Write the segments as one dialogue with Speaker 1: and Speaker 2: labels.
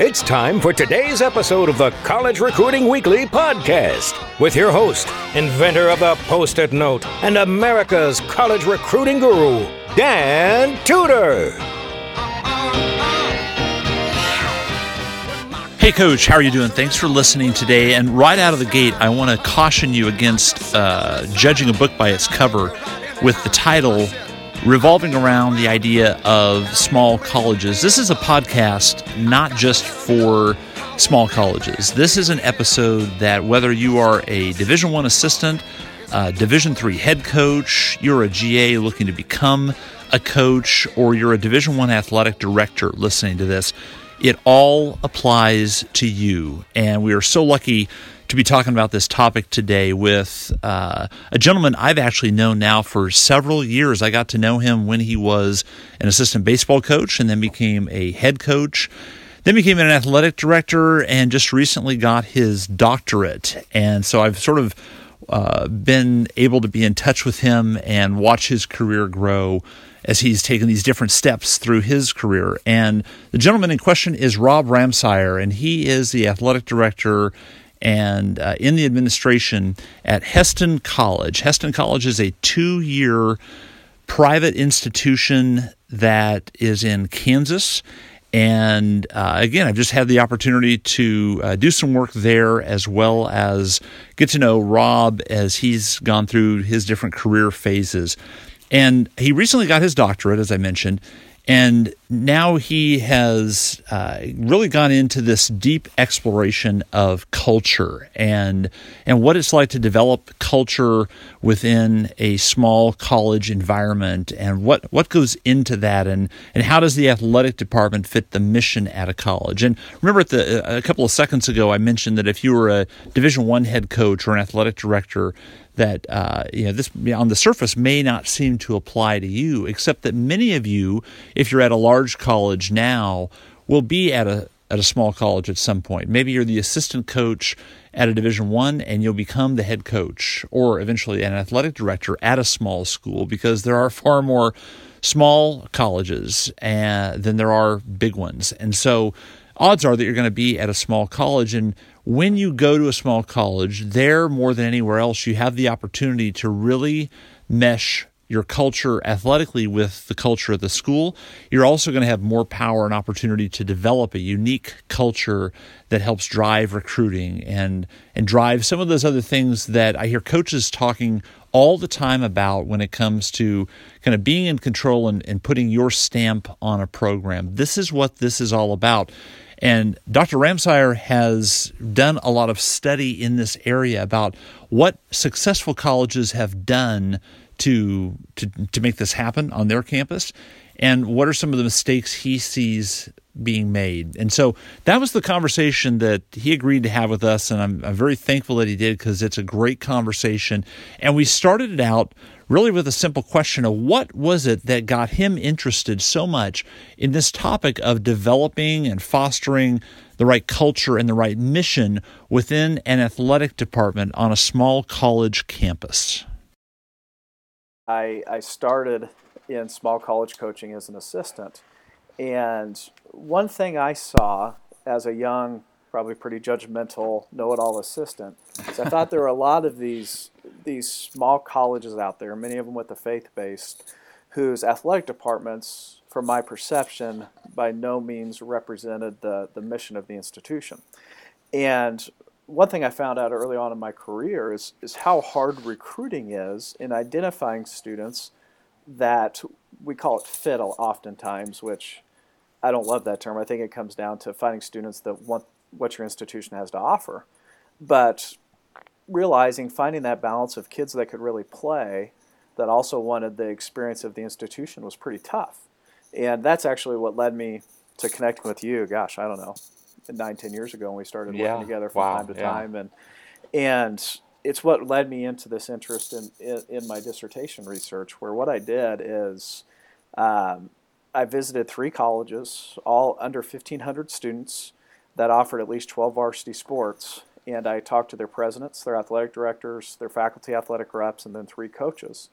Speaker 1: It's time for today's episode of the College Recruiting Weekly podcast with your host, inventor of the Post it note, and America's college recruiting guru, Dan Tudor.
Speaker 2: Hey, Coach, how are you doing? Thanks for listening today. And right out of the gate, I want to caution you against uh, judging a book by its cover with the title revolving around the idea of small colleges. This is a podcast not just for small colleges. This is an episode that whether you are a Division 1 assistant, Division 3 head coach, you're a GA looking to become a coach, or you're a Division 1 athletic director listening to this, it all applies to you. And we are so lucky to be talking about this topic today with uh, a gentleman I've actually known now for several years. I got to know him when he was an assistant baseball coach and then became a head coach. Then became an athletic director and just recently got his doctorate. And so I've sort of uh, been able to be in touch with him and watch his career grow as he's taken these different steps through his career. And the gentleman in question is Rob Ramseyer, and he is the athletic director and uh, in the administration at Hesston College. Hesston College is a two year private institution that is in Kansas. And uh, again, I've just had the opportunity to uh, do some work there as well as get to know Rob as he's gone through his different career phases. And he recently got his doctorate, as I mentioned, and now he has uh, really gone into this deep exploration of culture and and what it's like to develop culture within a small college environment and what, what goes into that and, and how does the athletic department fit the mission at a college. And remember at the a couple of seconds ago I mentioned that if you were a division one head coach or an athletic director that uh, you know this on the surface may not seem to apply to you, except that many of you, if you're at a large college now, will be at a at a small college at some point. Maybe you're the assistant coach at a Division One, and you'll become the head coach, or eventually an athletic director at a small school, because there are far more small colleges uh, than there are big ones, and so odds are that you're going to be at a small college and when you go to a small college, there more than anywhere else, you have the opportunity to really mesh your culture athletically with the culture of the school. You're also going to have more power and opportunity to develop a unique culture that helps drive recruiting and and drive some of those other things that I hear coaches talking all the time about when it comes to kind of being in control and, and putting your stamp on a program. This is what this is all about. And Dr. Ramseyer has done a lot of study in this area about what successful colleges have done to, to, to make this happen on their campus and what are some of the mistakes he sees being made. And so that was the conversation that he agreed to have with us. And I'm, I'm very thankful that he did because it's a great conversation. And we started it out really with a simple question of what was it that got him interested so much in this topic of developing and fostering the right culture and the right mission within an athletic department on a small college campus.
Speaker 3: I, I started in small college coaching as an assistant. And one thing I saw as a young, probably pretty judgmental, know-it-all assistant is I thought there were a lot of these these small colleges out there, many of them with the faith-based, whose athletic departments, from my perception, by no means represented the, the mission of the institution. And one thing I found out early on in my career is, is how hard recruiting is in identifying students that we call it fiddle oftentimes, which I don't love that term. I think it comes down to finding students that want what your institution has to offer. But realizing, finding that balance of kids that could really play that also wanted the experience of the institution was pretty tough. And that's actually what led me to connecting with you. Gosh, I don't know, nine, ten years ago when we started working together from
Speaker 4: wow.
Speaker 3: time to
Speaker 4: yeah.
Speaker 3: time. And and it's what led me into this interest in, in, in, my dissertation research, where what I did is um, I visited three colleges, all under 1,500 students that offered at least 12 varsity sports. And I talked to their presidents, their athletic directors, their faculty athletic reps, and then three coaches.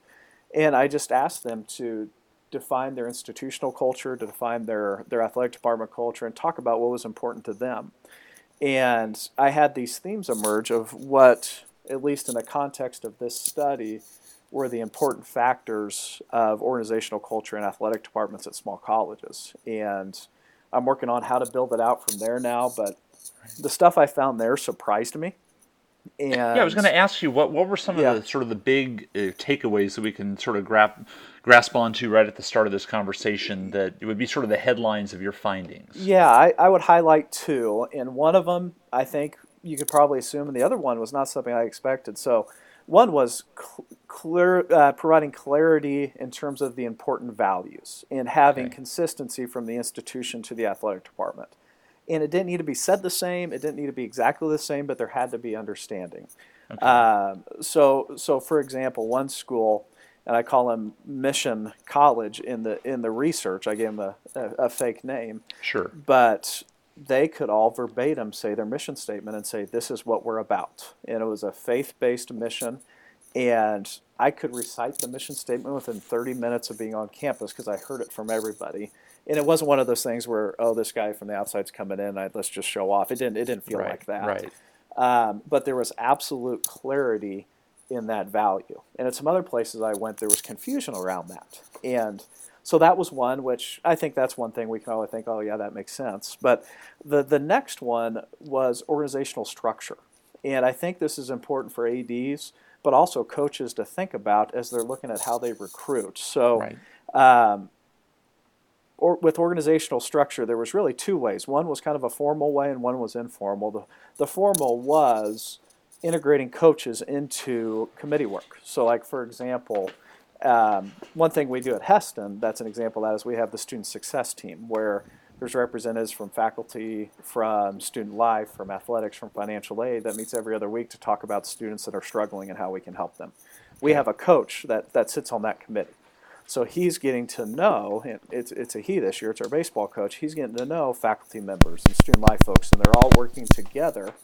Speaker 3: And I just asked them to define their institutional culture, to define their, their athletic department culture, and talk about what was important to them. And I had these themes emerge of what, at least in the context of this study, were the important factors of organizational culture and athletic departments at small colleges. And I'm working on how to build it out from there now, but the stuff I found there surprised me. And
Speaker 2: Yeah, I was going to ask you what what were some
Speaker 3: Yeah.
Speaker 2: of the sort of the big uh, takeaways that we can sort of grasp grasp onto right at the start of this conversation that it would be sort of the headlines of your findings.
Speaker 3: Yeah, I, I would highlight two, and one of them I think you could probably assume, and the other one was not something I expected. So, one was cl- clear, uh, providing clarity in terms of the important values and having
Speaker 2: Okay.
Speaker 3: consistency from the institution to the athletic department. And it didn't need to be said the same; it didn't need to be exactly the same, but there had to be understanding. Um, so, so for example, one school, and I call them Mission College in the in the research. I gave them a, a, a fake name
Speaker 2: Sure.
Speaker 3: but they could all verbatim say their mission statement and say this is what we're about and it was a faith-based mission and i could recite the mission statement within 30 minutes of being on campus because i heard it from everybody and it wasn't one of those things where oh this guy from the outside's coming in I, let's just show off it didn't it didn't feel
Speaker 2: right.
Speaker 3: like that
Speaker 2: Right.
Speaker 3: um, but there was absolute clarity in that value. And at some other places I went, there was confusion around that. And so that was one, which I think that's one thing we can always think, oh, yeah, that makes sense. But the, the next one was organizational structure. And I think this is important for ADs, but also coaches to think about as they're looking at how they recruit. So,
Speaker 2: Right.
Speaker 3: um, or with organizational structure, there was really two ways. One was kind of a formal way, and one was informal. The, the formal was integrating coaches into committee work. So, like for example, um, one thing we do at Hesston, that's an example of that is we have the student success team where there's representatives from faculty, from student life, from athletics, from financial aid that meets every other week to talk about students that are struggling and how we can help them. We have a coach that, that sits on that committee. So he's getting to know, it's, it's a he this year, it's our baseball coach, he's getting to know faculty members and student life folks, and they're all working together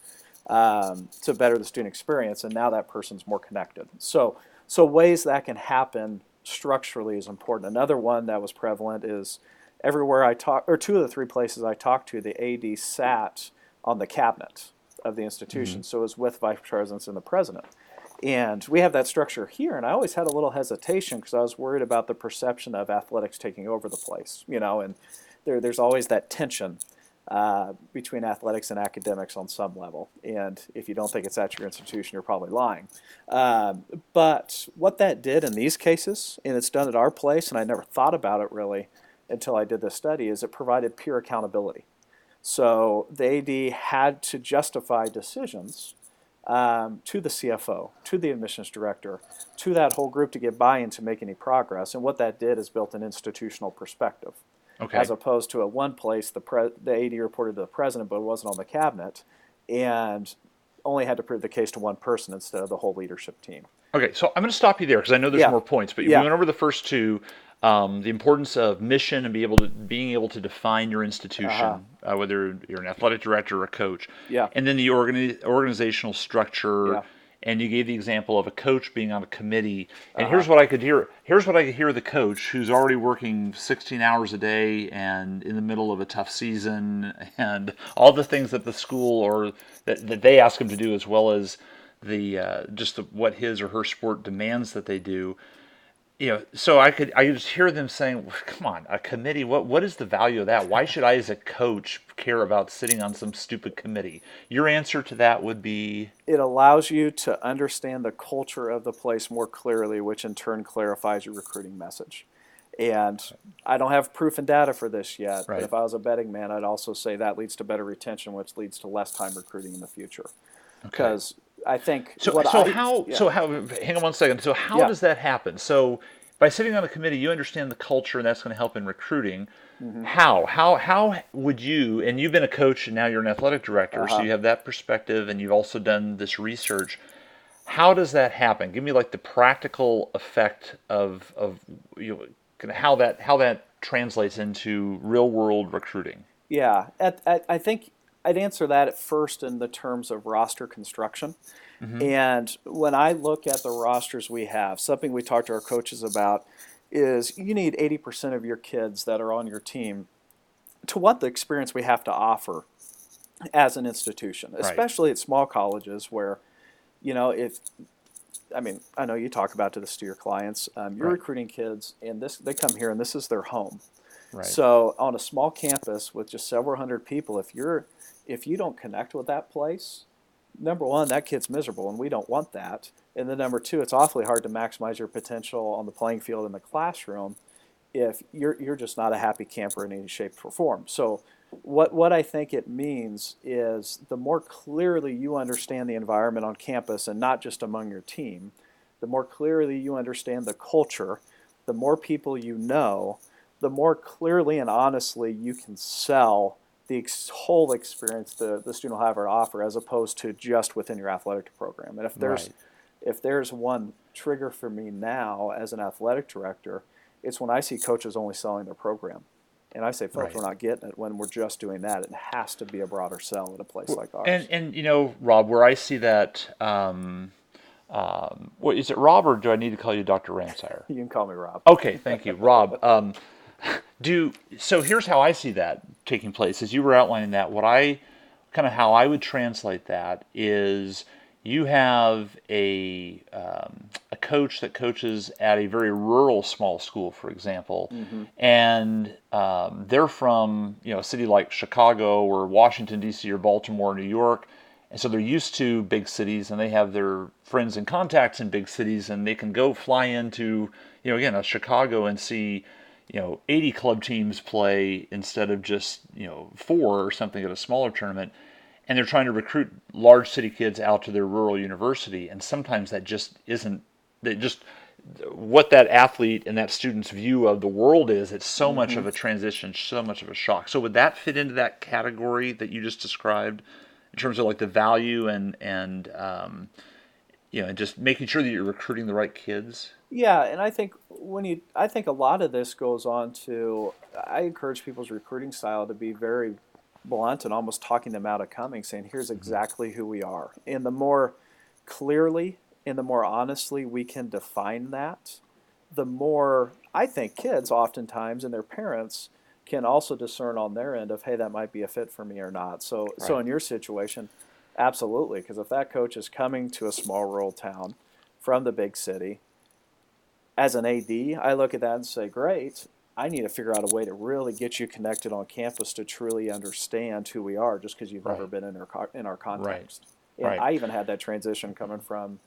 Speaker 3: um, to better the student experience, and now that person's more connected. So, so ways that can happen structurally is important. Another one that was prevalent is everywhere I talk, or two of the three places I talked to, the AD sat on the cabinet of the institution, mm-hmm. so it was with vice presidents and the president. And we have that structure here, and I always had a little hesitation because I was worried about the perception of athletics taking over the place, you know, and there, there's always that tension uh, between athletics and academics on some level. And if you don't think it's at your institution, you're probably lying. Um, but what that did in these cases, and it's done at our place, and I never thought about it really until I did this study, is it provided peer accountability. So the AD had to justify decisions um, to the CFO, to the admissions director, to that whole group to get buy-in to make any progress. And what that did is built an institutional perspective,
Speaker 2: Okay.
Speaker 3: as opposed to at one place the pre- the AD reported to the president, but it wasn't on the cabinet, and only had to prove the case to one person instead of the whole leadership team.
Speaker 2: Okay, so I'm going to stop you there because I know there's
Speaker 3: Yeah.
Speaker 2: more points, but
Speaker 3: Yeah.
Speaker 2: went over the first two. Um, the importance of mission and be able to being able to define your institution, uh whether you're an athletic director or a coach.
Speaker 3: Uh-huh. Yeah.
Speaker 2: And then the organi- organizational structure.
Speaker 3: Yeah.
Speaker 2: And you gave the example of a coach being on a committee. And
Speaker 3: Uh-huh.
Speaker 2: here's what I could hear. Here's what I could hear the coach who's already working 16 hours a day and in the middle of a tough season and all the things that the school or that, that they ask him to do as well as the uh, just the, what his or her sport demands that they do. You know, so I could I could just hear them saying, "Come on, a committee. What what is the value of that? Why should I, as a coach, care about sitting on some stupid committee?" Your answer to that would be,
Speaker 3: it allows you to understand the culture of the place more clearly, which in turn clarifies your recruiting message. And I don't have proof and data for this yet,
Speaker 2: Right.
Speaker 3: but if I was a betting man, I'd also say that leads to better retention, which leads to less time recruiting in the future. Because I think
Speaker 2: So,
Speaker 3: what
Speaker 2: so
Speaker 3: I,
Speaker 2: how?
Speaker 3: yeah.
Speaker 2: So how? Hang on one second. So how
Speaker 3: Yeah.
Speaker 2: does that happen? So by sitting on a committee, you understand the culture, and that's going to help in recruiting.
Speaker 3: Mm-hmm.
Speaker 2: How? How? How would you? And you've been a coach, and now you're an athletic director, so
Speaker 3: Uh-huh.
Speaker 2: you have that perspective, and you've also done this research. How does that happen? Give me like the practical effect of of you know, kind of how that how that translates into real world recruiting.
Speaker 3: Yeah, at, at, I think I'd answer that at first in the terms of roster construction. And when I look at the rosters we have, something we talk to our coaches about is you need 80% of your kids that are on your team to what the experience we have to offer as an institution, especially at small colleges where, you know, if I mean, I know you talk about this to your clients. Um, you're
Speaker 2: Right.
Speaker 3: recruiting kids, and this they come here, and this is their home. So on a small campus with just several hundred people, if you're if you don't connect with that place, number one, that kid's miserable, and we don't want that. And then number two, it's awfully hard to maximize your potential on the playing field in the classroom if you're you're just not a happy camper in any shape or form. So what what I think it means is the more clearly you understand the environment on campus and not just among your team, the more clearly you understand the culture, the more people you know, the more clearly and honestly you can sell the ex- whole experience the, the student will have to offer as opposed to just within your athletic program. And if there's
Speaker 2: Right.
Speaker 3: if there's one trigger for me now as an athletic director, it's when I see coaches only selling their program. And I say, folks,
Speaker 2: Right.
Speaker 3: we're not getting it when we're just doing that. It has to be a broader sell at a place like ours.
Speaker 2: And and you know, Rob, where I see that, um, um, what is it, Rob, or do I need to call you Dr. Ramseyer?
Speaker 3: you can call me Rob.
Speaker 2: Okay, thank you, Rob. Um, do so. Here's how I see that taking place. As you were outlining that, what I kind of how I would translate that is you have a um, a coach that coaches at a very rural small school, for example, and um, they're from you know a city like Chicago or Washington D.C. or Baltimore, New York. And so they're used to big cities and they have their friends and contacts in big cities and they can go fly into, you know, again, a Chicago and see, you know, 80 club teams play instead of just, you know, four or something at a smaller tournament. And they're trying to recruit large city kids out to their rural university. And sometimes that just isn't, they just, what that athlete and that student's view of the world is, it's so much of a transition, so much of a shock. So would that fit into that category that you just described? in terms of like the value and and um, you know and just making sure that you're recruiting the right kids
Speaker 3: Yeah, and I think when you, I think a lot of this goes on to, I encourage people's recruiting style to be very blunt and almost talking them out of coming, saying, here's mm-hmm. exactly who we are. And the more clearly and the more honestly we can define that, the more I think kids oftentimes and their parents can also discern on their end of, hey, that might be a fit for me or not. So, so in your situation, absolutely, because if that coach is coming to a small rural town from the big city, as an AD, I look at that and say, great. I need to figure out a way to really get you connected on campus to truly understand who we are, just because you've never been in our in our context. And
Speaker 2: Right.
Speaker 3: I even had that transition coming from.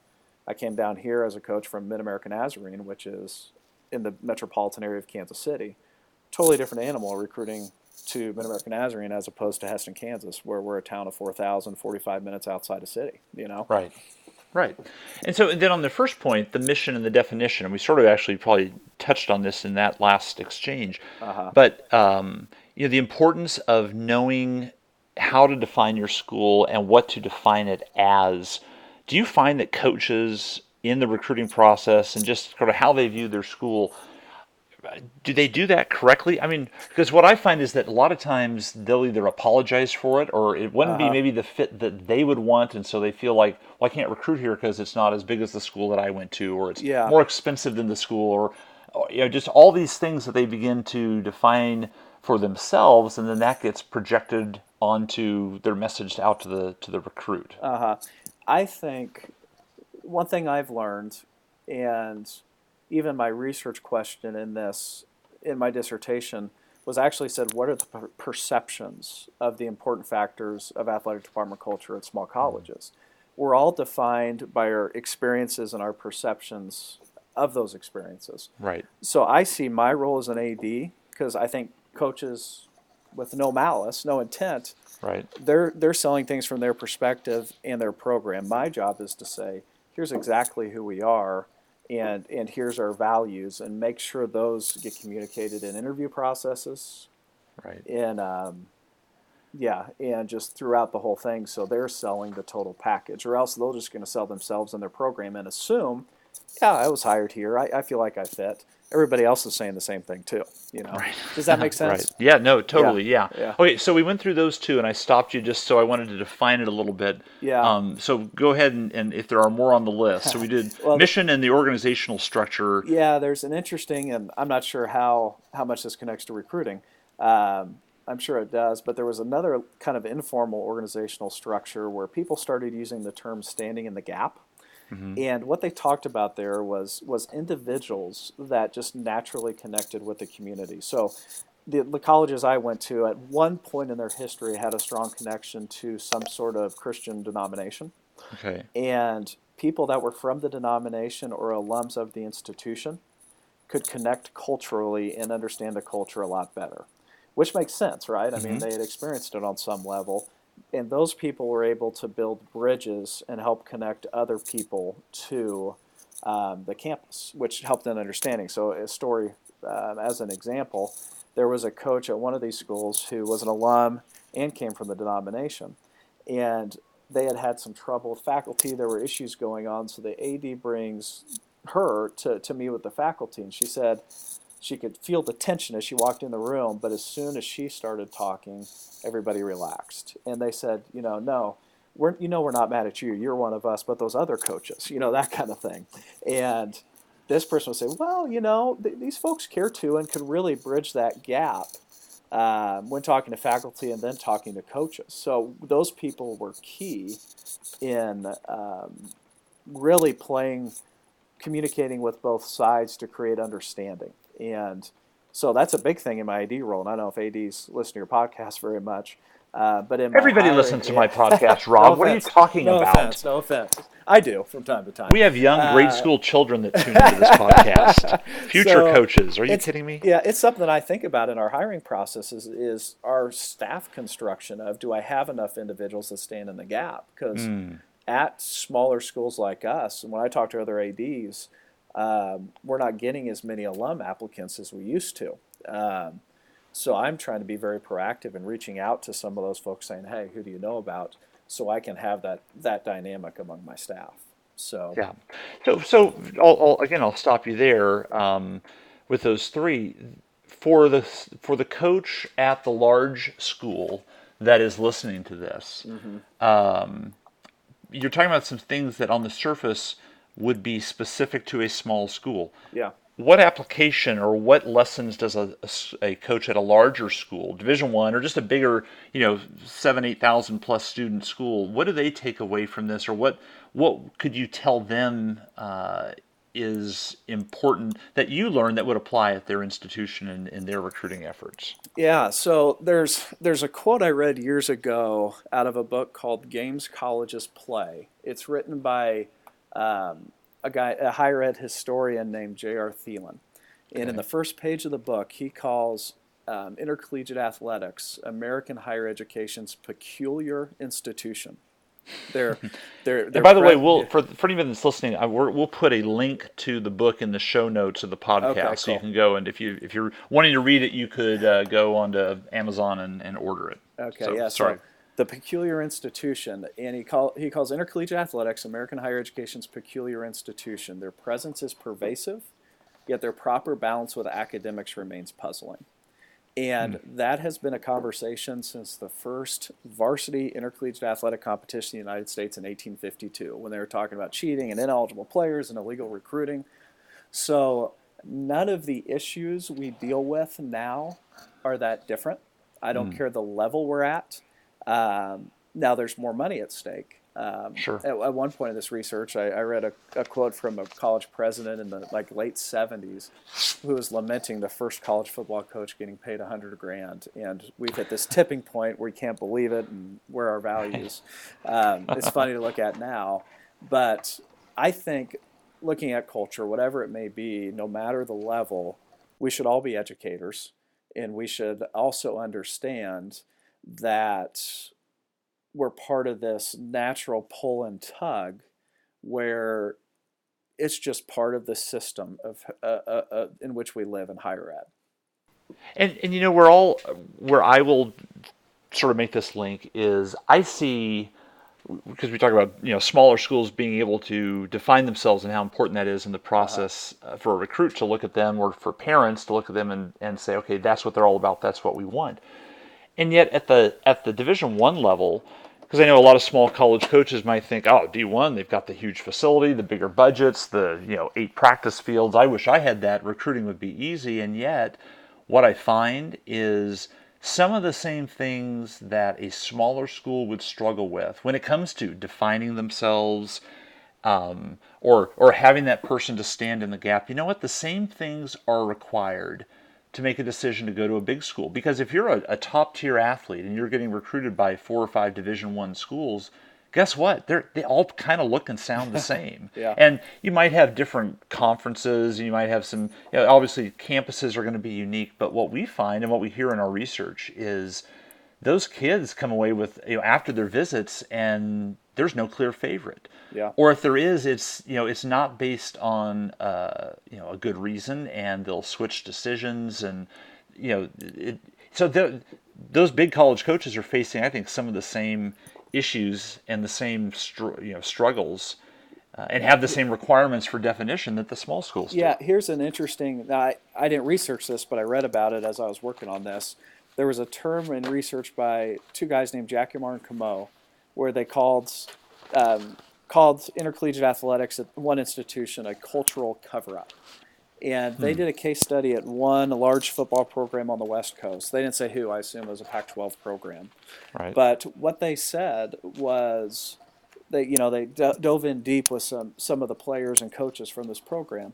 Speaker 3: I came down here as a coach from Mid American Nazarene, which is in the metropolitan area of Kansas City. Totally different animal recruiting to Mid American Nazarene as opposed to Hesston, Kansas, where we're a town of 4,000, 45 minutes outside a city. You know.
Speaker 2: right right and so then on the first point the mission and the definition and we sort of actually probably touched on this in that last exchange
Speaker 3: Uh-huh.
Speaker 2: but um, you know the importance of knowing how to define your school and what to define it as do you find that coaches in the recruiting process and just sort of how they view their school do they do that correctly? I mean, because what I find is that a lot of times they'll either apologize for it or it wouldn't be
Speaker 3: Uh-huh.
Speaker 2: maybe the fit that they would want, and so they feel like, well, I can't recruit here because it's not as big as the school that I went to, or it's
Speaker 3: Yeah.
Speaker 2: more expensive than the school, or or, you know, just all these things that they begin to define for themselves, and then that gets projected onto their message out to the to the recruit.
Speaker 3: Uh huh. I think one thing I've learned, and even my research question in this, in my dissertation, was actually said, what are the per- perceptions of the important factors of athletic department culture at small mm-hmm. colleges? We're all defined by our experiences and our perceptions of those experiences.
Speaker 2: Right.
Speaker 3: So I see my role as an AD because I think coaches, with no malice, no intent,
Speaker 2: Right.
Speaker 3: they're they're selling things from their perspective and their program. My job is to say, here's exactly who we are, and and here's our values, and make sure those get communicated in interview processes,
Speaker 2: Right.
Speaker 3: and um, yeah, and just throughout the whole thing. So they're selling the total package, or else they're just going to sell themselves and their program and assume, yeah, I was hired here. I, I feel like I fit. Everybody else is saying the same thing too. You know, right. does that make sense?
Speaker 2: Right. Yeah. No. Totally. Yeah.
Speaker 3: yeah.
Speaker 2: Okay. So we went through those two, and I stopped you just so I wanted to define it a little bit.
Speaker 3: Yeah.
Speaker 2: Um, so go ahead and, and if there are more on the list. So we did
Speaker 3: Well,
Speaker 2: mission and the organizational structure.
Speaker 3: Yeah, there's an interesting, and I'm not sure how how much this connects to recruiting. Um, I'm sure it does, but there was another kind of informal organizational structure where people started using the term "standing in the gap." Mm-hmm. And what they talked about there was was individuals that just naturally connected with the community. So the, the colleges I went to at one point in their history had a strong connection to some sort of Christian denomination
Speaker 2: Okay.
Speaker 3: and people that were from the denomination or alums of the institution could connect culturally and understand the culture a lot better, which makes sense, right? I mean, mm-hmm. they had experienced it on some level, and those people were able to build bridges and help connect other people to um, the campus, which helped in understanding. So, a story um, as an example, there was a coach at one of these schools who was an alum and came from the denomination, and they had had some trouble with faculty. There were issues going on, so the AD brings her to, to meet with the faculty, and she said she could feel the tension as she walked in the room, but as soon as she started talking, everybody relaxed. And they said, you know, no, we're, you know, we're not mad at you. You're one of us, but those other coaches, you know, that kind of thing. And this person would say, well, you know, th- these folks care too and could really bridge that gap um, when talking to faculty and then talking to coaches. So those people were key in um, really playing, communicating with both sides to create understanding. And so that's a big thing in my AD role. And I don't know if ADs listen to your podcast very much. Uh, but in
Speaker 2: Everybody
Speaker 3: hiring-
Speaker 2: listens to my podcast, Rob.
Speaker 3: No
Speaker 2: what are you talking
Speaker 3: no
Speaker 2: about?
Speaker 3: Offense, no offense. I do from time to time.
Speaker 2: We have young grade
Speaker 3: Uh,
Speaker 2: school children that tune into this podcast. Future
Speaker 3: So,
Speaker 2: coaches. Are you kidding me?
Speaker 3: Yeah, it's something that I think about in our hiring process is, is our staff construction of do I have enough individuals that stand in the gap? Because
Speaker 2: Hmm.
Speaker 3: at smaller schools like us, and when I talk to other ADs, um, we're not getting as many alum applicants as we used to. Um, so I'm trying to be very proactive in reaching out to some of those folks saying, hey, who do you know about? So I can have that, that dynamic among my staff. So
Speaker 2: Yeah. So, so I'll, I'll, again, I'll stop you there um, with those three. For the for the coach at the large school that is listening to this, um, you're talking about some things that on the surface would be specific to a small school.
Speaker 3: yeah.
Speaker 2: What application or what lessons does a, a coach at a larger school, Division One, or just a bigger, you know, seven, eight thousand plus student school? What do they take away from this, or what what could you tell them uh, is important that you learn that would apply at their institution and in their recruiting efforts?
Speaker 3: Yeah, so there's there's a quote I read years ago out of a book called Games Colleges Play. It's written by um, a guy, a higher ed historian named J.R. Thelin, and in the first page of the book, he calls um, intercollegiate athletics American higher education's peculiar institution. They're, they're, they're
Speaker 2: And by the way, we'll for for anyone that's listening, I, we're, we'll put a link to the book in the show notes of the podcast,
Speaker 3: Okay,
Speaker 2: so you can go and if you if you're wanting to read it, you could uh, go onto Amazon and, and order it.
Speaker 3: Okay,
Speaker 2: So,
Speaker 3: yeah.
Speaker 2: sorry.
Speaker 3: So the peculiar institution, and he call he calls intercollegiate athletics American higher education's peculiar institution. Their presence is pervasive, yet their proper balance with academics remains puzzling. And hmm. that has been a conversation since the first varsity intercollegiate athletic competition in the United States in 1852, when they were talking about cheating and ineligible players and illegal recruiting. So none of the issues we deal with now are that different. I don't hmm. care the level we're at. Um, now there's more money at stake. Um,
Speaker 2: Sure.
Speaker 3: At, at one point in this research, I, I read a, a quote from a college president in the like late 70s, who was lamenting the first college football coach getting paid 100 grand, and we've hit this tipping point where you can't believe it, and where our values. Um, it's funny to look at now, but I think looking at culture, whatever it may be, no matter the level, we should all be educators, and we should also understand that we're part of this natural pull and tug where it's just part of the system of uh, uh, uh, in which we live in higher ed.
Speaker 2: And and you know we're all where I will sort of make this link is I see because we talk about you know smaller schools being able to define themselves and how important that is in the process uh, for a recruit to look at them or for parents to look at them and, and say okay that's what they're all about that's what we want and yet at the at the division one level because i know a lot of small college coaches might think oh d1 they've got the huge facility the bigger budgets the you know eight practice fields i wish i had that recruiting would be easy and yet what i find is some of the same things that a smaller school would struggle with when it comes to defining themselves um, or or having that person to stand in the gap. You know what? The same things are required to make a decision to go to a big school because if you're a, a top tier athlete and you're getting recruited by four or five Division One schools, guess what? They're they all kind of look and sound the same.
Speaker 3: yeah.
Speaker 2: And you might have different conferences. You might have some. You know, obviously, campuses are going to be unique. But what we find and what we hear in our research is those kids come away with you know after their visits and there's no clear favorite.
Speaker 3: Yeah.
Speaker 2: Or if there is, it's you know it's not based on uh, you know a good reason, and they'll switch decisions, and you know it, so those big college coaches are facing, I think, some of the same issues and the same str- you know struggles uh, and have the same requirements for definition that the small schools do.
Speaker 3: Yeah, here's an interesting. I I didn't research this, but I read about it as I was working on this. There was a term in research by two guys named Jacquemart and Comeau, where they called um, called intercollegiate athletics at one institution a cultural cover-up. And they hmm. did a case study at one large football program on the West Coast. They didn't say who, I assume it was a Pac 12 program.
Speaker 2: Right.
Speaker 3: But what they said was they, you know, they d- dove in deep with some, some of the players and coaches from this program.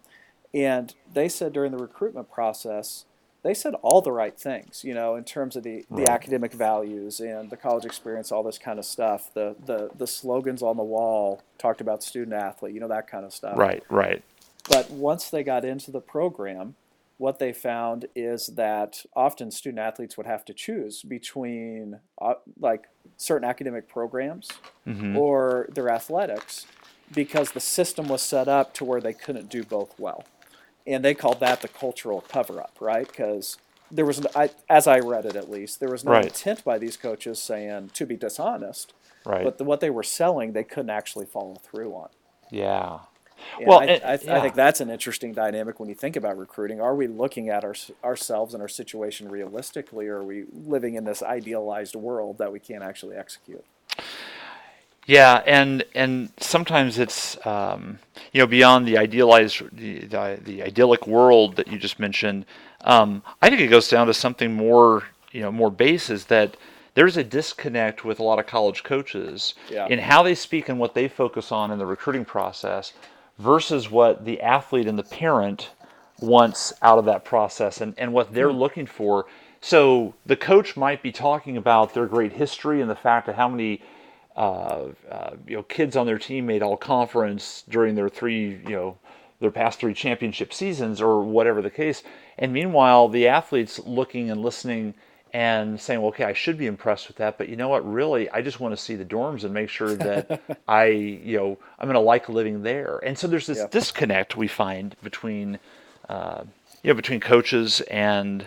Speaker 3: And they said during the recruitment process, they said all the right things, you know, in terms of the, the right. academic values and the college experience, all this kind of stuff. The, the the slogans on the wall talked about student athlete, you know, that kind of stuff.
Speaker 2: Right, right.
Speaker 3: But once they got into the program, what they found is that often student athletes would have to choose between uh, like certain academic programs mm-hmm. or their athletics because the system was set up to where they couldn't do both well. And they called that the cultural cover up, right? Because there was, I, as I read it at least, there was no right. intent by these coaches saying to be dishonest.
Speaker 2: Right.
Speaker 3: But the, what they were selling, they couldn't actually follow through on.
Speaker 2: Yeah.
Speaker 3: And well, I, I, yeah. I, think that's an interesting dynamic when you think about recruiting. Are we looking at our, ourselves and our situation realistically, or are we living in this idealized world that we can't actually execute?
Speaker 2: Yeah, and and sometimes it's um, you know beyond the idealized the, the, the, idyllic world that you just mentioned. Um, I think it goes down to something more you know more base is that there's a disconnect with a lot of college coaches
Speaker 3: yeah.
Speaker 2: in how they speak and what they focus on in the recruiting process versus what the athlete and the parent wants out of that process and, and what they're mm-hmm. looking for. So the coach might be talking about their great history and the fact of how many uh, uh, you know kids on their team made all conference during their three you know their past three championship seasons or whatever the case. And meanwhile, the athletes looking and listening and saying, well, okay, I should be impressed with that, but you know what? Really, I just want to see the dorms and make sure that I, you know, I'm going to like living there. And so there's this yeah. disconnect we find between, uh, you know, between coaches and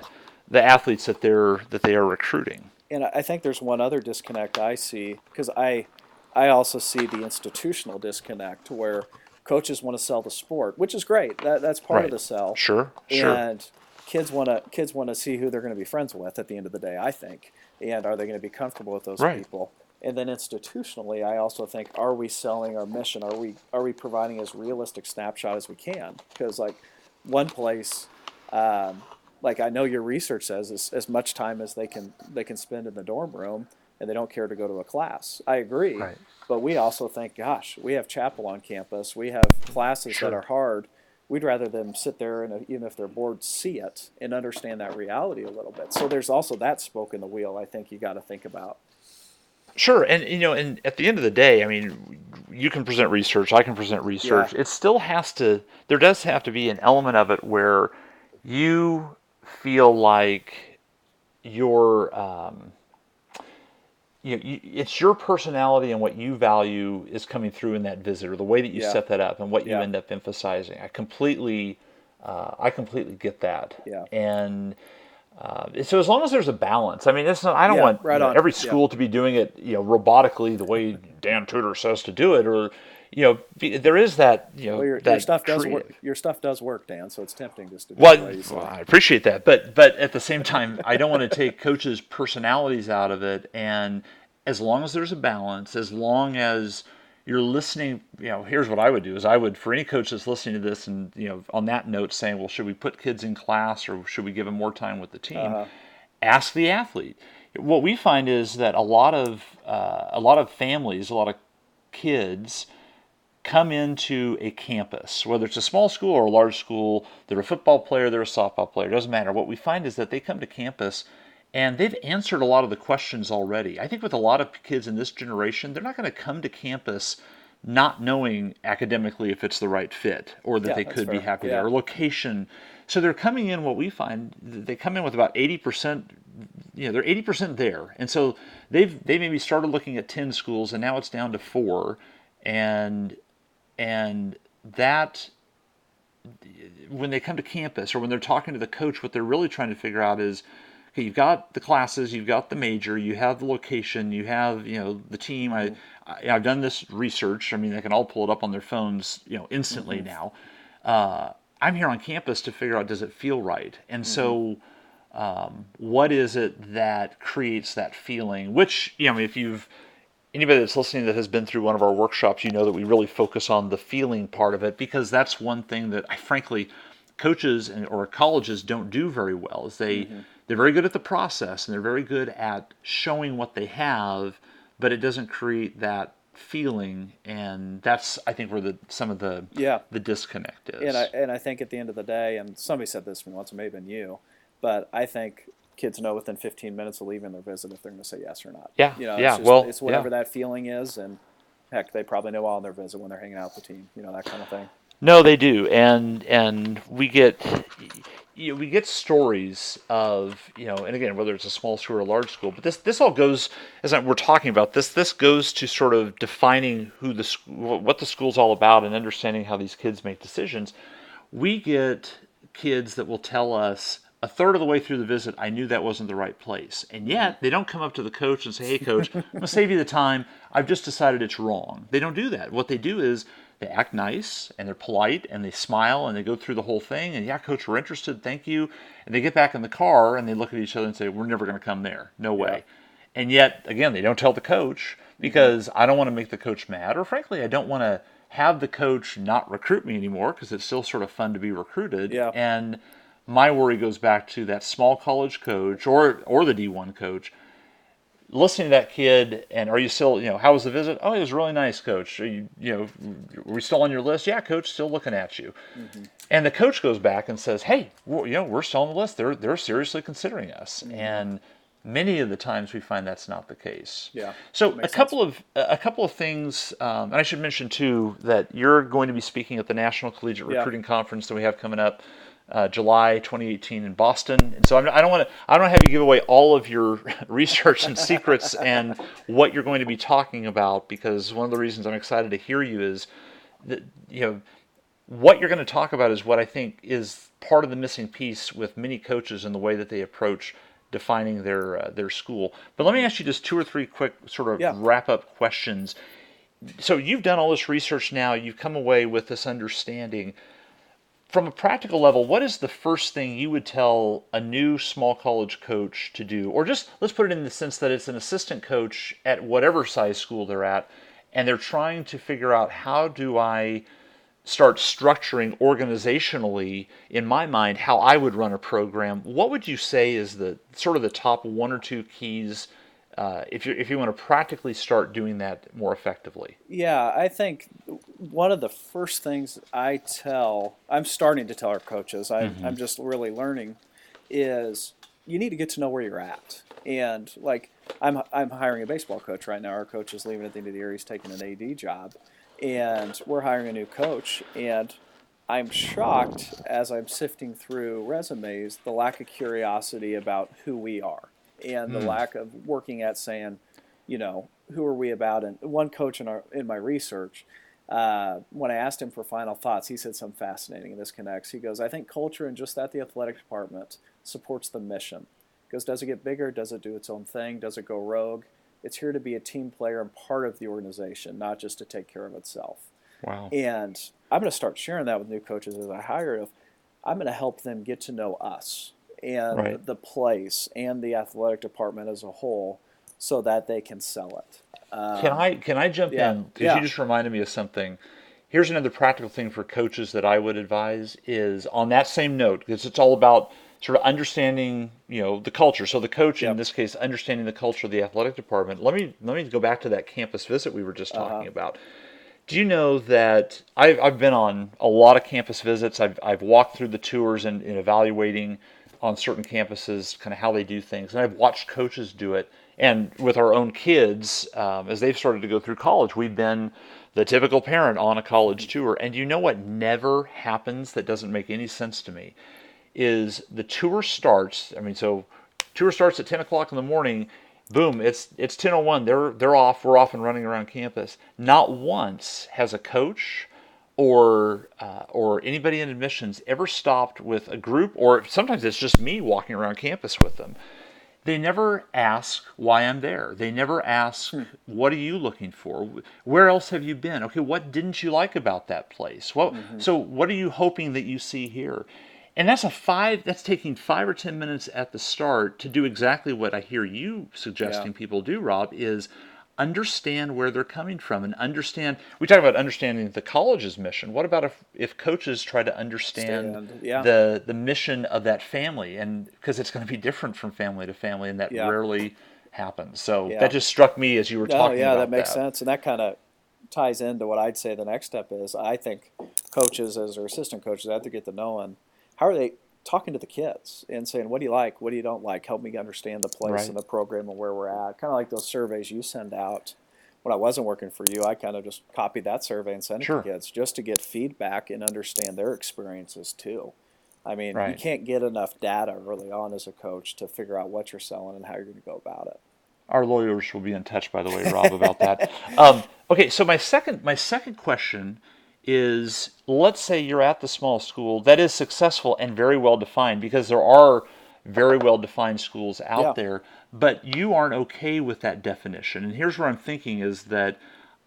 Speaker 2: the athletes that they're that they are recruiting.
Speaker 3: And I think there's one other disconnect I see because I, I also see the institutional disconnect where coaches want to sell the sport, which is great. That that's part
Speaker 2: right.
Speaker 3: of the sell.
Speaker 2: Sure,
Speaker 3: and
Speaker 2: sure
Speaker 3: kids want to kids want to see who they're going to be friends with at the end of the day. I think, and are they going to be comfortable with those
Speaker 2: right.
Speaker 3: people? And then institutionally, I also think, are we selling our mission? Are we are we providing as realistic snapshot as we can? Because like one place, um, like I know your research says, is as much time as they can they can spend in the dorm room, and they don't care to go to a class. I agree,
Speaker 2: right.
Speaker 3: but we also think, gosh, we have chapel on campus. We have classes sure. that are hard we'd rather them sit there and even if they're bored see it and understand that reality a little bit so there's also that spoke in the wheel i think you got to think about
Speaker 2: sure and you know and at the end of the day i mean you can present research i can present research yeah. it still has to there does have to be an element of it where you feel like you're um, you, you, it's your personality and what you value is coming through in that visitor, the way that you
Speaker 3: yeah.
Speaker 2: set that up and what you
Speaker 3: yeah.
Speaker 2: end up emphasizing. I completely, uh, I completely get that.
Speaker 3: Yeah.
Speaker 2: And Uh, so as long as there's a balance, I mean, it's not, I don't
Speaker 3: Yeah,
Speaker 2: want
Speaker 3: right
Speaker 2: you know, every school to be doing it, you know, robotically the way Dan Tudor says to do it, or you know, be, there is that, you know,
Speaker 3: Well, your,
Speaker 2: that
Speaker 3: your stuff does
Speaker 2: creative-
Speaker 3: work. Your stuff does work, Dan. So it's tempting just to do
Speaker 2: Well,
Speaker 3: the way you say.
Speaker 2: well, I appreciate that, but but at the same time, I don't want to take coaches' personalities out of it. And as long as there's a balance, as long as you're listening, you know, here's what I would do: is I would for any coach that's listening to this, and you know, on that note, saying, well, should we put kids in class or should we give them more time with the team?
Speaker 3: Uh-huh.
Speaker 2: Ask the athlete. What we find is that a lot of uh, a lot of families, a lot of kids come into a campus, whether it's a small school or a large school, they're a football player, they're a softball player, doesn't matter. What we find is that they come to campus and they've answered a lot of the questions already. I think with a lot of kids in this generation, they're not going to come to campus not knowing academically if it's the right fit or that
Speaker 3: Yeah,
Speaker 2: they could be happy
Speaker 3: Yeah.
Speaker 2: there or location. So they're coming in what we find they come in with about 80% you know they're 80% there and so they've they maybe started looking at 10 schools and now it's down to 4 and and that when they come to campus or when they're talking to the coach what they're really trying to figure out is okay you've got the classes you've got the major you have the location you have you know the team. I, I i've done this research. I mean they can all pull it up on their phones you know instantly now. Uh, i'm here on campus to figure out does it feel right? And so um, what is it that creates that feeling? Which you know if you've anybody that's listening that has been through one of our workshops, you know that we really focus on the feeling part of it because that's one thing that I frankly coaches and, or colleges don't do very well is they mm-hmm. they're very good at the process and they're very good at showing what they have, but it doesn't create that feeling and that's I think where the some of the
Speaker 3: Yeah.
Speaker 2: the disconnect is.
Speaker 3: and I and I think at the end of the day, and somebody said this once, it may have been you, but I think kids know within 15 minutes of leaving their visit if they're going to say yes or not.
Speaker 2: Yeah,
Speaker 3: you know,
Speaker 2: yeah,
Speaker 3: It's just,
Speaker 2: well,
Speaker 3: it's whatever
Speaker 2: yeah.
Speaker 3: that feeling is, and heck, they probably know all on their visit when they're hanging out with the team. You know that kind of thing.
Speaker 2: No, they do, and and we get you know, we get stories of you know, and again, whether it's a small school or a large school, but this this all goes as I- we're talking about this. This goes to sort of defining who the what the school's all about and understanding how these kids make decisions. We get kids that will tell us a third of the way through the visit, I knew that wasn't the right place. And yet, mm-hmm. they don't come up to the coach and say, Hey, coach, I'm going to save you the time. I've just decided it's wrong. They don't do that. What they do is they act nice and they're polite and they smile and they go through the whole thing. And yeah, coach, we're interested. Thank you. And they get back in the car and they look at each other and say, We're never going to come there. No way. And yet, again, they don't tell the coach mm-hmm. because I don't want to make the coach mad, or frankly, I don't want to have the coach not recruit me anymore because it's still sort of fun to be recruited.
Speaker 3: Yeah.
Speaker 2: And my worry goes back to that small college coach or or the D1 coach. Listening to that kid and are you still you know how was the visit? Oh it was really nice coach. Are you you know were we still on your list? Yeah coach still looking at you. And the coach goes back and says hey you know we're still on the list. They're they're seriously considering us. And many of the times we find that's not the case.
Speaker 3: Yeah,
Speaker 2: so a couple of a couple of things um, and i should mention too that you're going to be speaking at the national collegiate
Speaker 3: Yeah.
Speaker 2: recruiting conference that we have coming up uh, July 2018 in Boston, and so I'm, I don't want to I don't have you give away all of your research and secrets and what you're going to be talking about because one of the reasons I'm excited to hear you is that you know what you're going to talk about is what I think is part of the missing piece with many coaches in the way that they approach defining their uh, their school. But let me ask you just two or three quick sort of
Speaker 3: Yeah.
Speaker 2: wrap up questions. So you've done all this research now. You've come away with this understanding from a practical level, what is the first thing you would tell a new small college coach to do? Or just let's put it in the sense that it's an assistant coach at whatever size school they're at, and they're trying to figure out how do I start structuring organizationally in my mind how I would run a program. What would you say is the sort of the top one or two keys uh, if you if you want to practically start doing that more effectively?
Speaker 3: Yeah, I think one of the first things I tell, I'm starting to tell our coaches, I, I'm just really learning, is you need to get to know where you're at. And like, I'm, I'm hiring a baseball coach right now. Our coach is leaving at the end of the year. He's taking an AD job. And we're hiring a new coach. And I'm shocked as I'm sifting through resumes, the lack of curiosity about who we are and the lack of working at saying, you know, who are we about? And one coach in our in my research, uh, when I asked him for final thoughts, he said something fascinating, and this connects. He goes, I think culture and just that the athletic department, supports the mission. Goes, does it get bigger? Does it do its own thing? Does it go rogue? It's here to be a team player and part of the organization, not just to take care of itself.
Speaker 2: Wow.
Speaker 3: And I'm going to start sharing that with new coaches as I hire. Of I'm going to help them get to know us and
Speaker 2: Right.
Speaker 3: the place and the athletic department as a whole, so that they can sell it. Um,
Speaker 2: Can I can I jump
Speaker 3: yeah,
Speaker 2: in? Because
Speaker 3: yeah.
Speaker 2: you just reminded me of something. Here's another practical thing for coaches that I would advise is on that same note because it's all about sort of understanding you know the culture. So the coach in this case understanding the culture of the athletic department. Let me let me go back to that campus visit we were just
Speaker 3: Uh-huh.
Speaker 2: talking about. Do you know that I've, I've been on a lot of campus visits? I've, I've walked through the tours and, and evaluating on certain campuses kind of how they do things. And I've watched coaches do it. And with our own kids, um, as they've started to go through college, we've been the typical parent on a college tour. And you know what never happens that doesn't make any sense to me? is the tour starts. I mean, so tour starts at 10 o'clock in the morning. Boom! It's it's 10:01. They're they're off. We're off and running around campus. Not once has a coach or uh, or anybody in admissions ever stopped with a group, or sometimes it's just me walking around campus with them. They never ask why I'm there. They never ask, what are you looking for? Where else have you been? Okay, what didn't you like about that place? What, So, what are you hoping that you see here? And that's a five, that's taking five or 10 minutes at the start to do exactly what I hear you suggesting people do, Rob, is understand where they're coming from and understand. We talk about understanding the college's mission. What about if, if coaches try to understand
Speaker 3: Stand, yeah.
Speaker 2: the the mission of that family and because it's going to be different from family to family and that
Speaker 3: Yeah.
Speaker 2: rarely happens so
Speaker 3: Yeah.
Speaker 2: that just struck me as you were
Speaker 3: Oh,
Speaker 2: talking
Speaker 3: yeah,
Speaker 2: about
Speaker 3: that Yeah, that makes sense, and that kind of ties into what I'd say the next step is. I think coaches, as their assistant coaches, I have to get to knowing how are they talking to the kids and saying, "What do you like? What do you don't like? Help me understand the place
Speaker 2: Right.
Speaker 3: and the program and where we're at." Kind of like those surveys you send out. When I wasn't working for you, I kind of just copied that survey and sent it
Speaker 2: Sure.
Speaker 3: to kids just to get feedback and understand their experiences too. I mean, you can't get enough data early on as a coach to figure out what you're selling and how you're going to go about it.
Speaker 2: our lawyers will be in touch by the way rob about that um, okay so my second my second question is let's say you're at the small school that is successful and very well defined because there are very well defined schools out
Speaker 3: Yeah.
Speaker 2: there but you aren't okay with that definition and here's where i'm thinking is that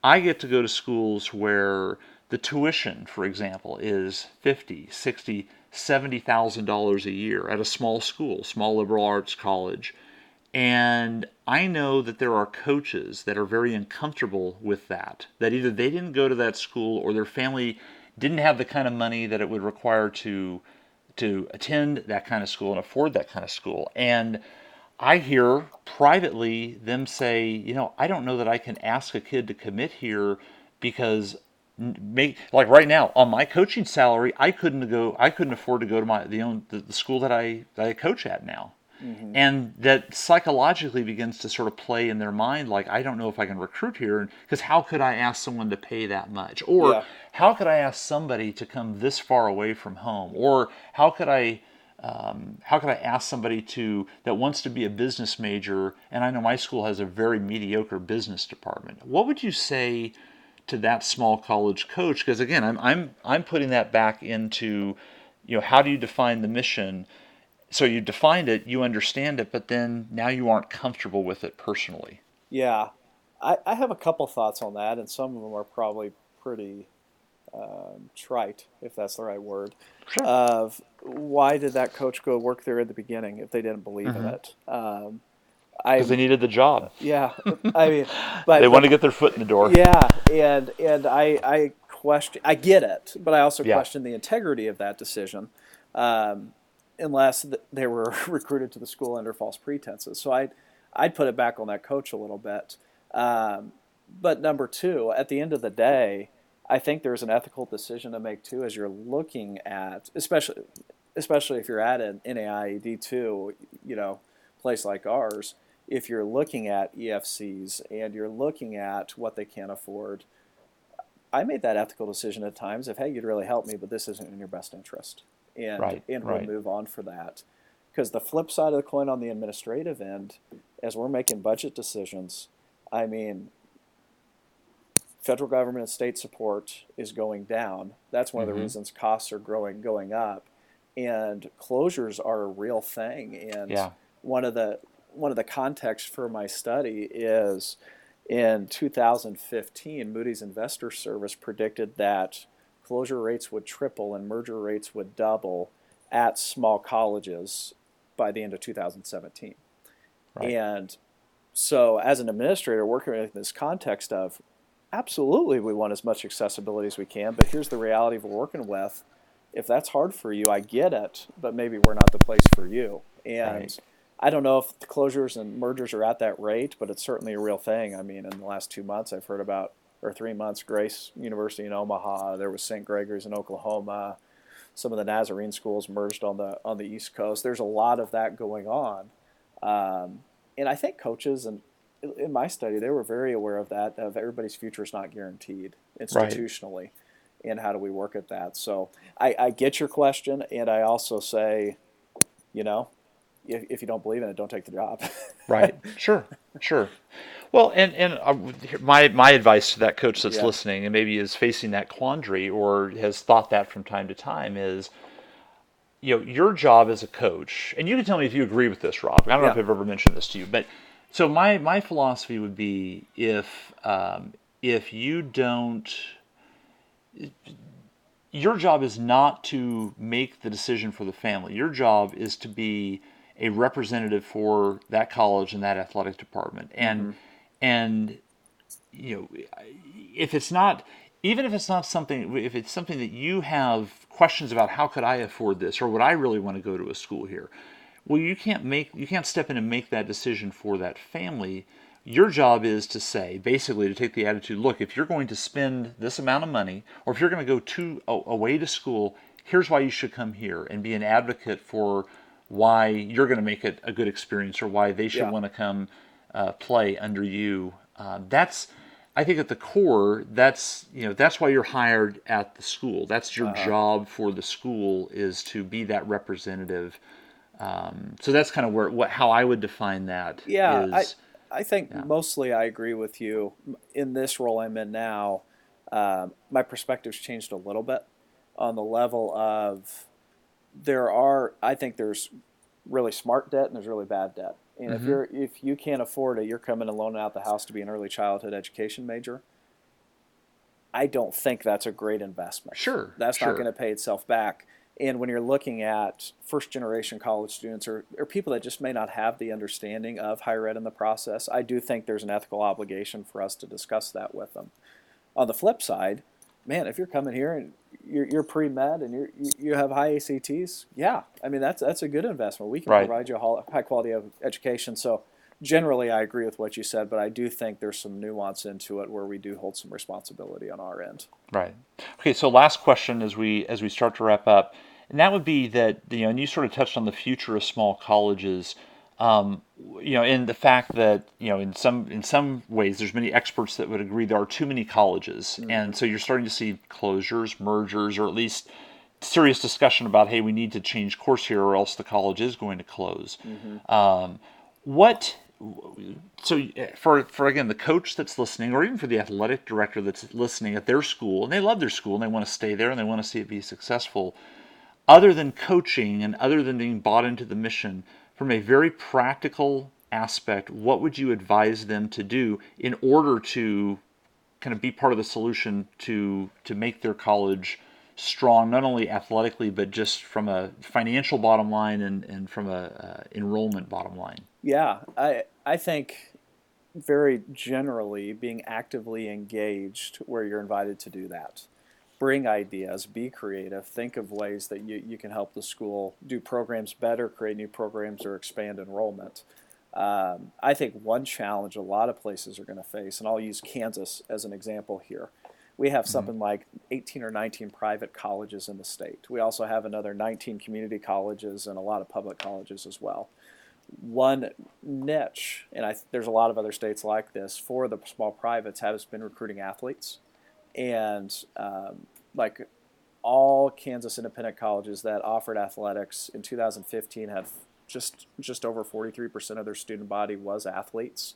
Speaker 2: i get to go to schools where the tuition for example is 50 60 70000 dollars a year at a small school small liberal arts college and I know that there are coaches that are very uncomfortable with that. That either they didn't go to that school or their family didn't have the kind of money that it would require to to attend that kind of school and afford that kind of school. And I hear privately them say, you know, I don't know that I can ask a kid to commit here because make like right now on my coaching salary, I couldn't go, I couldn't afford to go to my the the school that I that I coach at now, and that psychologically begins to sort of play in their mind like I don't know if I can recruit here because how could I ask someone to pay that much or
Speaker 3: Yeah.
Speaker 2: how could I ask somebody to come this far away from home or how could I um, how could I ask somebody to that wants to be a business major and I know my school has a very mediocre business department. What would you say to that small college coach? Because again, I'm I'm I'm putting that back into you know how do you define the mission? So you defined it, you understand it, but then now you aren't comfortable with it personally.
Speaker 3: Yeah, I, I have a couple thoughts on that, and some of them are probably pretty um, trite, if that's the right word.
Speaker 2: Sure.
Speaker 3: Of why did that coach go work there at the beginning if they didn't believe in it? Um, I
Speaker 2: they needed the job.
Speaker 3: yeah, I mean, but
Speaker 2: They want to get their foot in the door.
Speaker 3: yeah, and and I I question I get it, but I also
Speaker 2: Yeah.
Speaker 3: question the integrity of that decision, um, unless they were recruited to the school under false pretenses. So I I'd put it back on that coach a little bit. Um, but number two, at the end of the day, I think there's an ethical decision to make too as you're looking at, especially especially if you're at an NAIA D two, you know, place like ours. If you're looking at EFCs and you're looking at what they can afford, I made that ethical decision at times of, hey, you'd really help me, but this isn't in your best interest, and
Speaker 2: Right,
Speaker 3: and
Speaker 2: right.
Speaker 3: we'll move on for that. Because the flip side of the coin on the administrative end, as we're making budget decisions, I mean, federal government and state support is going down. That's one of
Speaker 2: Mhm.
Speaker 3: the reasons costs are growing going up. and closures are a real thing. And
Speaker 2: Yeah.
Speaker 3: one of the one of the contexts for my study is in 2015, Moody's Investor Service predicted that closure rates would triple and merger rates would double at small colleges by the end of 2017.
Speaker 2: Right.
Speaker 3: And so, as an administrator working in this context of absolutely we want as much accessibility as we can, but here's the reality we're working with. If that's hard for you, I get it, but maybe we're not the place for you. And
Speaker 2: Right.
Speaker 3: I don't know if the closures and mergers are at that rate, but it's certainly a real thing. I mean, in the last two months, I've heard about, or three months, Grace University in Omaha. There was St. Gregory's in Oklahoma. Some of the Nazarene schools merged on the on the East Coast. There's a lot of that going on, um, and I think coaches and in my study they were very aware of that. Of everybody's future is not guaranteed institutionally, and how do we work at that? So I, I get your question, and I also say, you know, if, if you don't believe in it, don't take the job.
Speaker 2: Right. Sure. Sure. Well, and and uh, my my advice to that coach that's
Speaker 3: Yeah.
Speaker 2: listening and maybe is facing that quandary or has thought that from time to time is, you know, your job as a coach, and you can tell me if you agree with this, Rob. I don't know if I've ever mentioned this to you, but so my my philosophy would be if um, if you don't your job is not to make the decision for the family. Your job is to be a representative for that college and that athletic department. And mm-hmm. and you know, if it's not even if it's not something if it's something that you have questions about how could I afford this or would I really want to go to a school here? Well, you can't make you can't step in and make that decision for that family. Your job is to say, basically, to take the attitude: look, if you're going to spend this amount of money, or if you're going to go to a- away to school, here's why you should come here, and be an advocate for why you're going to make it a good experience, or why they should
Speaker 3: Yeah.
Speaker 2: want to come uh, play under you. Uh, that's, I think, at the core, that's you know that's why you're hired at the school. That's your job for the school is to be that representative. Um, so that's kind of where what how I would define that.
Speaker 3: Yeah,
Speaker 2: is-
Speaker 3: I, I think mostly I agree with you. In this role I'm in now, um, my perspective's changed a little bit on the level of there are. I think there's really smart debt and there's really bad debt. And if mm-hmm. you're if you can't afford it, you're coming and loaning out the house to be an early childhood education major. I don't think that's a great investment.
Speaker 2: Sure,
Speaker 3: that's
Speaker 2: sure.
Speaker 3: not going to pay itself back. And when you're looking at first generation college students or, or people that just may not have the understanding of higher ed in the process, I do think there's an ethical obligation for us to discuss that with them. On the flip side, man, if you're coming here and you're, you're pre med and you're, you you have high ACTs, yeah, I mean that's that's a good investment. We can
Speaker 2: Right.
Speaker 3: provide you a high quality of education. So generally, I agree with what you said, but I do think there's some nuance into it where we do hold some responsibility on our end.
Speaker 2: Right. Okay. So last question as we as we start to wrap up, and that would be that you know, and you sort of touched on the future of small colleges. Um, you know, in the fact that you know, in some in some ways, there's many experts that would agree there are too many colleges, and so you're starting to see closures, mergers, or at least serious discussion about, hey, we need to change course here, or else the college is going to close. Um, what so uh, for for again the coach that's listening or even for the athletic director that's listening at their school and they love their school and they want to stay there and they want to see it be successful other than coaching and other than being bought into the mission from a very practical aspect what would you advise them to do in order to kind of be part of the solution to to make their college strong not only athletically but just from a financial bottom line and, and from a uh, enrollment bottom line
Speaker 3: Yeah, I I think very generally being actively engaged where you're invited to do that. Bring ideas, be creative, think of ways that you, you can help the school do programs better, create new programs, or expand enrollment. Um, I think one challenge a lot of places are going to face, and I'll use Kansas as an example here. We have something like 18 or 19 private colleges in the state. We also have another 19 community colleges and a lot of public colleges as well one niche, and I, there's a lot of other states like this for the small privates, has been recruiting athletes, and um, like all Kansas independent colleges that offered athletics in 2015 had just just over 43% of their student body was athletes.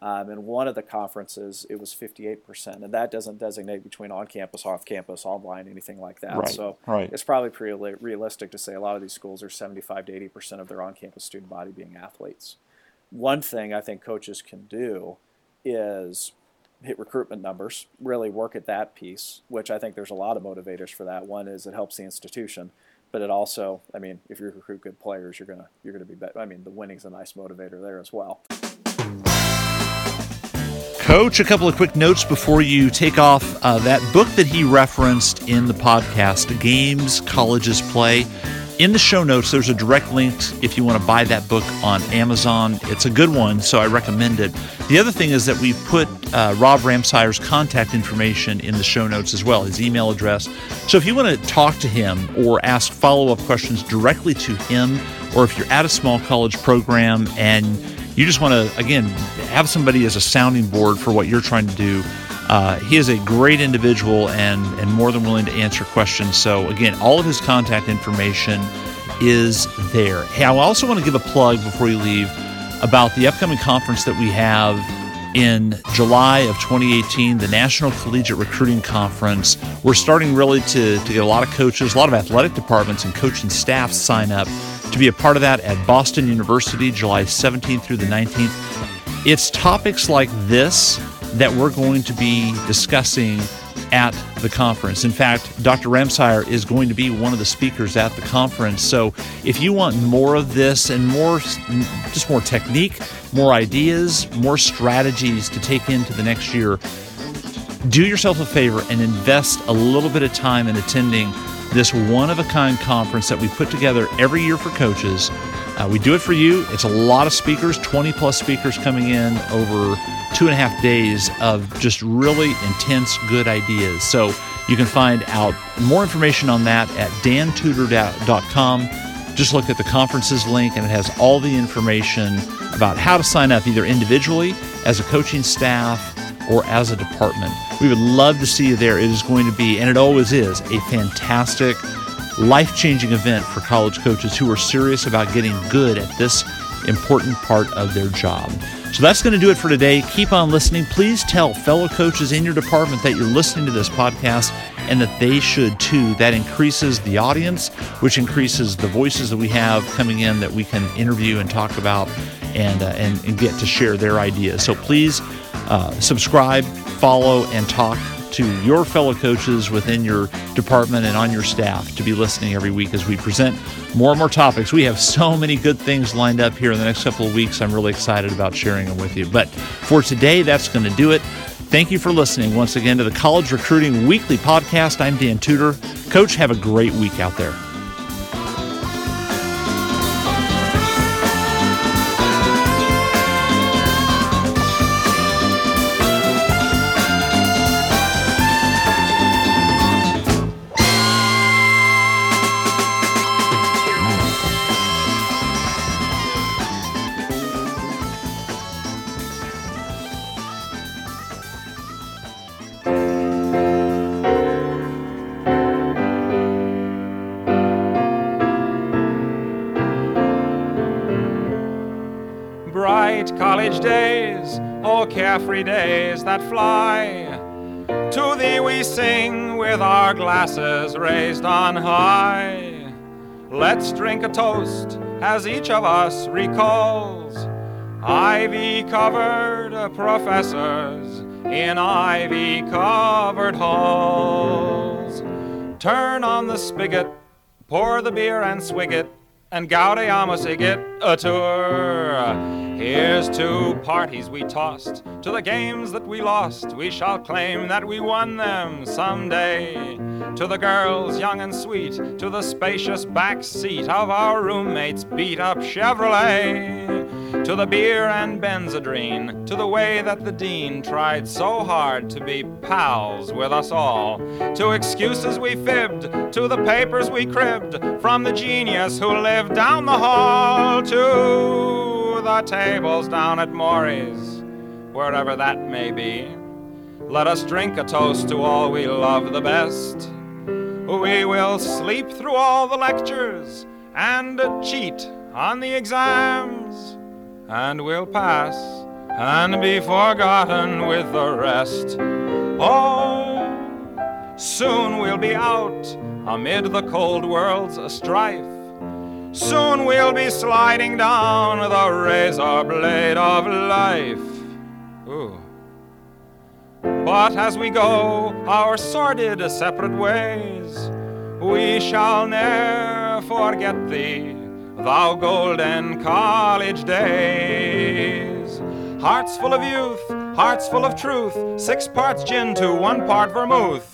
Speaker 3: Um, in one of the conferences, it was 58%, and that doesn't designate between on campus, off campus, online, anything like that.
Speaker 2: Right,
Speaker 3: So
Speaker 2: right.
Speaker 3: it's probably pretty realistic to say a lot of these schools are 75 to 80% of their on campus student body being athletes. One thing I think coaches can do is hit recruitment numbers, really work at that piece, which I think there's a lot of motivators for that. One is it helps the institution, but it also, I mean, if you recruit good players, you're gonna you're gonna be better. I mean, the winning's a nice motivator there as well.
Speaker 2: Coach, a couple of quick notes before you take off. Uh, that book that he referenced in the podcast, Games Colleges Play, in the show notes, there's a direct link if you want to buy that book on Amazon. It's a good one, so I recommend it. The other thing is that we put uh, Rob Ramseyer's contact information in the show notes as well, his email address. So if you want to talk to him or ask follow up questions directly to him, or if you're at a small college program and you just want to, again, have somebody as a sounding board for what you're trying to do. Uh, he is a great individual and, and more than willing to answer questions. So, again, all of his contact information is there. Hey, I also want to give a plug before you leave about the upcoming conference that we have in July of 2018, the National Collegiate Recruiting Conference. We're starting really to, to get a lot of coaches, a lot of athletic departments, and coaching staff sign up to be a part of that at Boston University, July 17th through the 19th. It's topics like this that we're going to be discussing at the conference. In fact, Dr. Ramseyer is going to be one of the speakers at the conference. So if you want more of this and more, just more technique, more ideas, more strategies to take into the next year, do yourself a favor and invest a little bit of time in attending this one of a kind conference that we put together every year for coaches. Uh, we do it for you. It's a lot of speakers, 20 plus speakers coming in over two and a half days of just really intense, good ideas. So you can find out more information on that at dantudor.com. Just look at the conferences link, and it has all the information about how to sign up either individually, as a coaching staff, or as a department. We would love to see you there. It is going to be, and it always is, a fantastic, life changing event for college coaches who are serious about getting good at this important part of their job. So that's going to do it for today. Keep on listening. Please tell fellow coaches in your department that you're listening to this podcast and that they should too. That increases the audience, which increases the voices that we have coming in that we can interview and talk about and, uh, and, and get to share their ideas. So please uh, subscribe, follow, and talk to your fellow coaches within your department and on your staff to be listening every week as we present more and more topics. We have so many good things lined up here in the next couple of weeks. I'm really excited about sharing them with you. But for today, that's going to do it. Thank you for listening once again to the College Recruiting Weekly Podcast. I'm Dan Tudor. Coach, have a great week out there.
Speaker 4: Raised on high. Let's drink a toast as each of us recalls ivy covered professors in ivy covered halls. Turn on the spigot, pour the beer and swig it, and gaudeamus igitt a tour. Here's to parties we tossed, to the games that we lost. We shall claim that we won them someday. To the girls young and sweet, to the spacious back seat of our roommate's beat up Chevrolet. To the beer and Benzedrine, to the way that the dean tried so hard to be pals with us all. To excuses we fibbed, to the papers we cribbed from the genius who lived down the hall. To the tables down at Mory's, wherever that may be. Let us drink a toast to all we love the best. We will sleep through all the lectures and cheat on the exams, and we'll pass and be forgotten with the rest. Oh, soon we'll be out amid the cold world's strife. Soon we'll be sliding down the razor blade of life. Ooh. But as we go our sordid separate ways, we shall ne'er forget thee, thou golden college days. Hearts full of youth, hearts full of truth, six parts gin to one part vermouth.